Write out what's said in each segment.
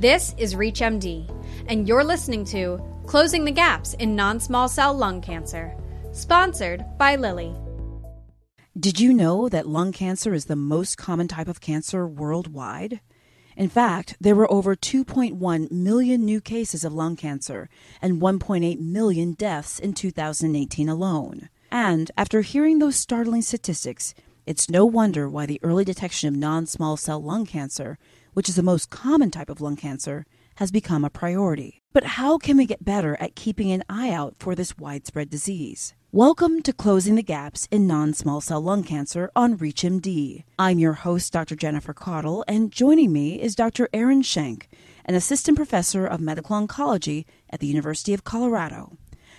This is ReachMD, and you're listening to Closing the Gaps in Non Small Cell Lung Cancer, sponsored by Lilly. Did you know that lung cancer is the most common type of cancer worldwide? In fact, there were over 2.1 million new cases of lung cancer and 1.8 million deaths in 2018 alone. And after hearing those startling statistics, it's no wonder why the early detection of non small cell lung cancer which is the most common type of lung cancer, has become a priority. But how can we get better at keeping an eye out for this widespread disease? Welcome to Closing the Gaps in Non Small Cell Lung Cancer on ReachMD. I'm your host, Dr. Jennifer Caudle, and joining me is Dr. Erin Schenk, an assistant professor of medical oncology at the University of Colorado.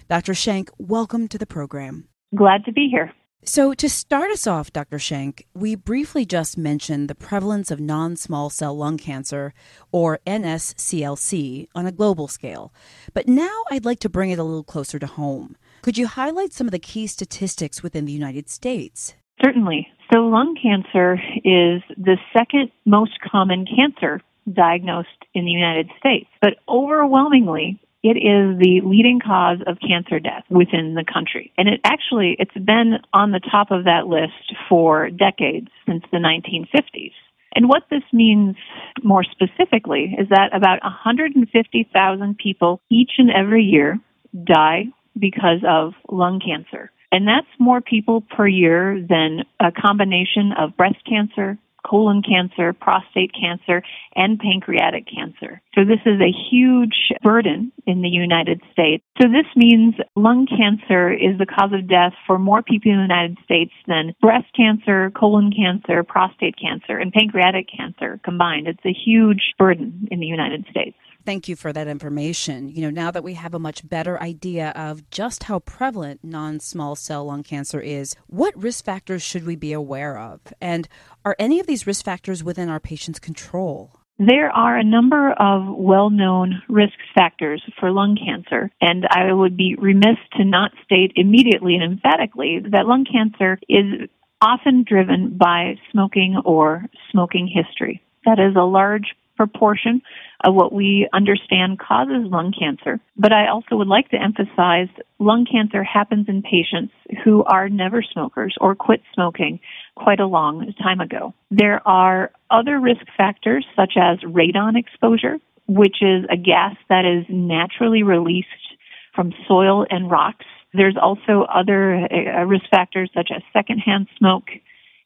Dr. Schenk, welcome to the program. Glad to be here. So, to start us off, Dr. Schenk, we briefly just mentioned the prevalence of non small cell lung cancer, or NSCLC, on a global scale. But now I'd like to bring it a little closer to home. Could you highlight some of the key statistics within the United States? Certainly. So, lung cancer is the second most common cancer diagnosed in the United States. But overwhelmingly, it is the leading cause of cancer death within the country. And it actually, it's been on the top of that list for decades since the 1950s. And what this means more specifically is that about 150,000 people each and every year die because of lung cancer. And that's more people per year than a combination of breast cancer, colon cancer, prostate cancer, and pancreatic cancer. So this is a huge burden in the United States. So this means lung cancer is the cause of death for more people in the United States than breast cancer, colon cancer, prostate cancer, and pancreatic cancer combined. It's a huge burden in the United States. Thank you for that information. You know, now that we have a much better idea of just how prevalent non small cell lung cancer is, what risk factors should we be aware of? And are any of these risk factors within our patient's control? There are a number of well known risk factors for lung cancer, and I would be remiss to not state immediately and emphatically that lung cancer is often driven by smoking or smoking history. That is a large proportion of what we understand causes lung cancer. But I also would like to emphasize lung cancer happens in patients who are never smokers or quit smoking quite a long time ago. There are other risk factors such as radon exposure, which is a gas that is naturally released from soil and rocks. There's also other uh, risk factors such as secondhand smoke,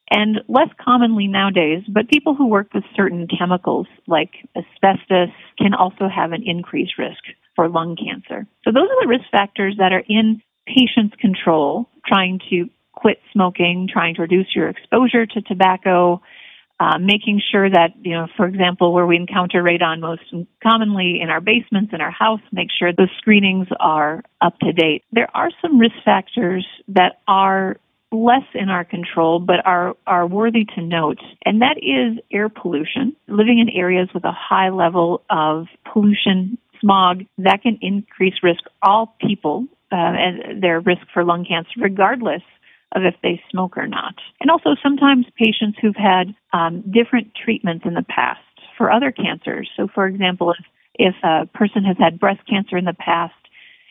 and less commonly nowadays, but people who work with certain chemicals like asbestos can also have an increased risk for lung cancer. So those are the risk factors that are in patient's control, trying to quit smoking, trying to reduce your exposure to tobacco, uh, making sure that, you know, for example, where we encounter radon most commonly in our basements, in our house, make sure the screenings are up to date. There are some risk factors that are less in our control but are, are worthy to note, and that is air pollution. Living in areas with a high level of pollution, smog, that can increase risk all people uh, and their risk for lung cancer, regardless of if they smoke or not. And also sometimes patients who've had um, different treatments in the past for other cancers. So, for example, if, if a person has had breast cancer in the past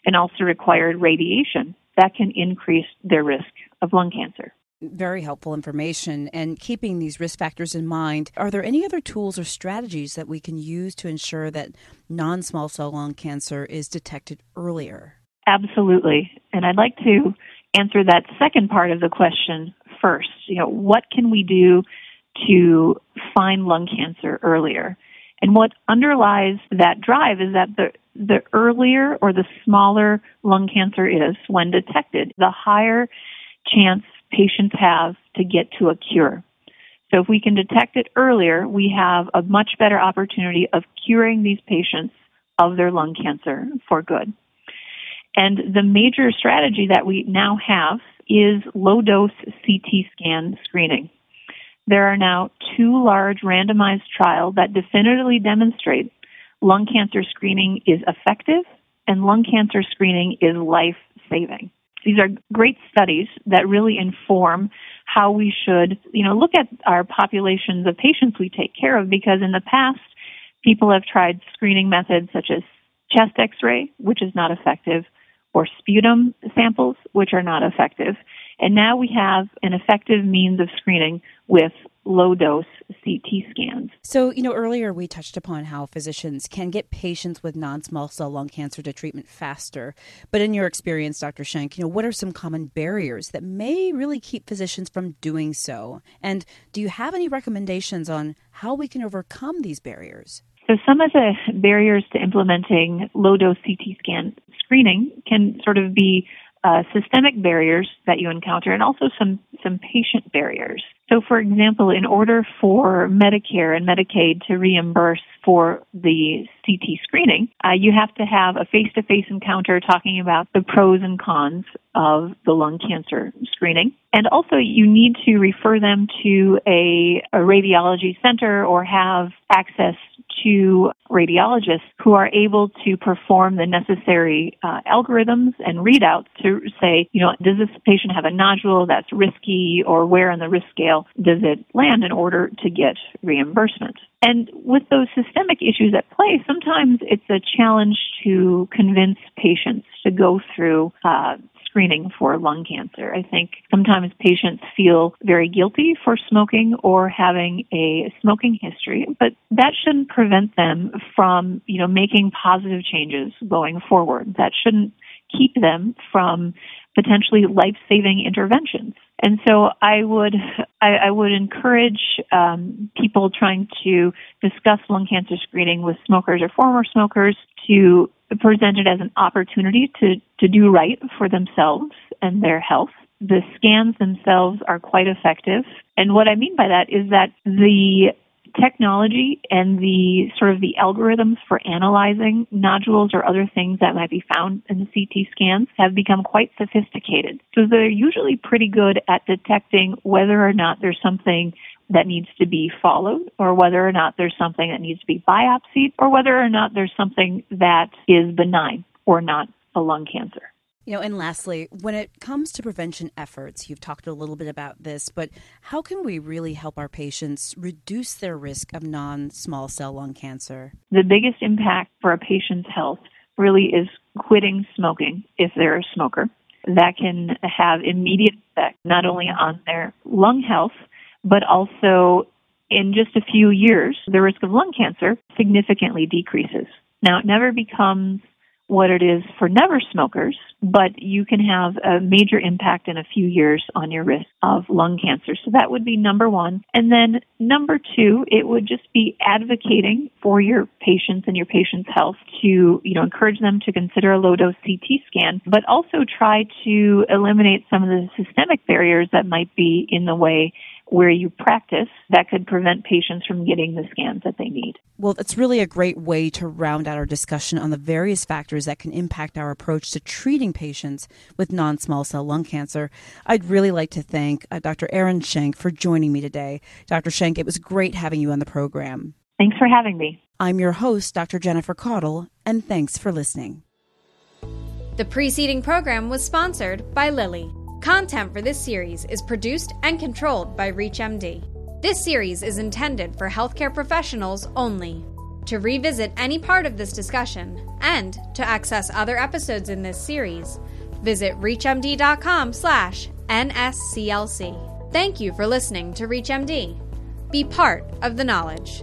and also required radiation, that can increase their risk of lung cancer. Very helpful information. And keeping these risk factors in mind, are there any other tools or strategies that we can use to ensure that non small cell lung cancer is detected earlier? Absolutely. And I'd like to answer that second part of the question first. You know, what can we do to find lung cancer earlier? And what underlies that drive is that the, the earlier or the smaller lung cancer is when detected, the higher chance patients have to get to a cure. So if we can detect it earlier, we have a much better opportunity of curing these patients of their lung cancer for good. And the major strategy that we now have is low dose CT scan screening. There are now two large randomized trials that definitively demonstrate lung cancer screening is effective and lung cancer screening is life saving. These are great studies that really inform how we should, you know, look at our populations of patients we take care of because in the past, People have tried screening methods such as chest x ray, which is not effective, or sputum samples, which are not effective. And now we have an effective means of screening with low dose CT scans. So, you know, earlier we touched upon how physicians can get patients with non small cell lung cancer to treatment faster. But in your experience, Dr. Schenk, you know, what are some common barriers that may really keep physicians from doing so? And do you have any recommendations on how we can overcome these barriers? So, some of the barriers to implementing low dose CT scan screening can sort of be uh, systemic barriers that you encounter and also some, some patient barriers. So, for example, in order for Medicare and Medicaid to reimburse for the CT screening, uh, you have to have a face to face encounter talking about the pros and cons of the lung cancer screening. And also, you need to refer them to a, a radiology center or have access to radiologists who are able to perform the necessary uh, algorithms and readouts to say, you know, does this patient have a nodule that's risky or where on the risk scale does it land in order to get reimbursement? And with those systemic issues at play, sometimes it's a challenge to convince patients to go through uh, screening for lung cancer. I think sometimes patients feel very guilty for smoking or having a smoking history, but that shouldn't prevent them from, you know, making positive changes going forward. That shouldn't keep them from potentially life-saving interventions. And so I would I, I would encourage um, people trying to discuss lung cancer screening with smokers or former smokers to present it as an opportunity to to do right for themselves and their health. The scans themselves are quite effective, and what I mean by that is that the technology and the sort of the algorithms for analyzing nodules or other things that might be found in the CT scans have become quite sophisticated. So they're usually pretty good at detecting whether or not there's something that needs to be followed or whether or not there's something that needs to be biopsied or whether or not there's something that is benign or not a lung cancer. You know, and lastly, when it comes to prevention efforts, you've talked a little bit about this, but how can we really help our patients reduce their risk of non small cell lung cancer? The biggest impact for a patient's health really is quitting smoking if they're a smoker. That can have immediate effect not only on their lung health, but also in just a few years, the risk of lung cancer significantly decreases. Now, it never becomes what it is for never smokers, but you can have a major impact in a few years on your risk of lung cancer. So that would be number one. And then number two, it would just be advocating for your patients and your patients' health to, you know, encourage them to consider a low dose CT scan, but also try to eliminate some of the systemic barriers that might be in the way where you practice that could prevent patients from getting the scans that they need. Well, it's really a great way to round out our discussion on the various factors that can impact our approach to treating patients with non small cell lung cancer. I'd really like to thank uh, Dr. Erin Schenk for joining me today. Dr. Schenk, it was great having you on the program. Thanks for having me. I'm your host, Dr. Jennifer Caudle, and thanks for listening. The preceding program was sponsored by Lilly. Content for this series is produced and controlled by ReachMD. This series is intended for healthcare professionals only. To revisit any part of this discussion and to access other episodes in this series, visit reachmd.com/nsclc. Thank you for listening to ReachMD. Be part of the knowledge.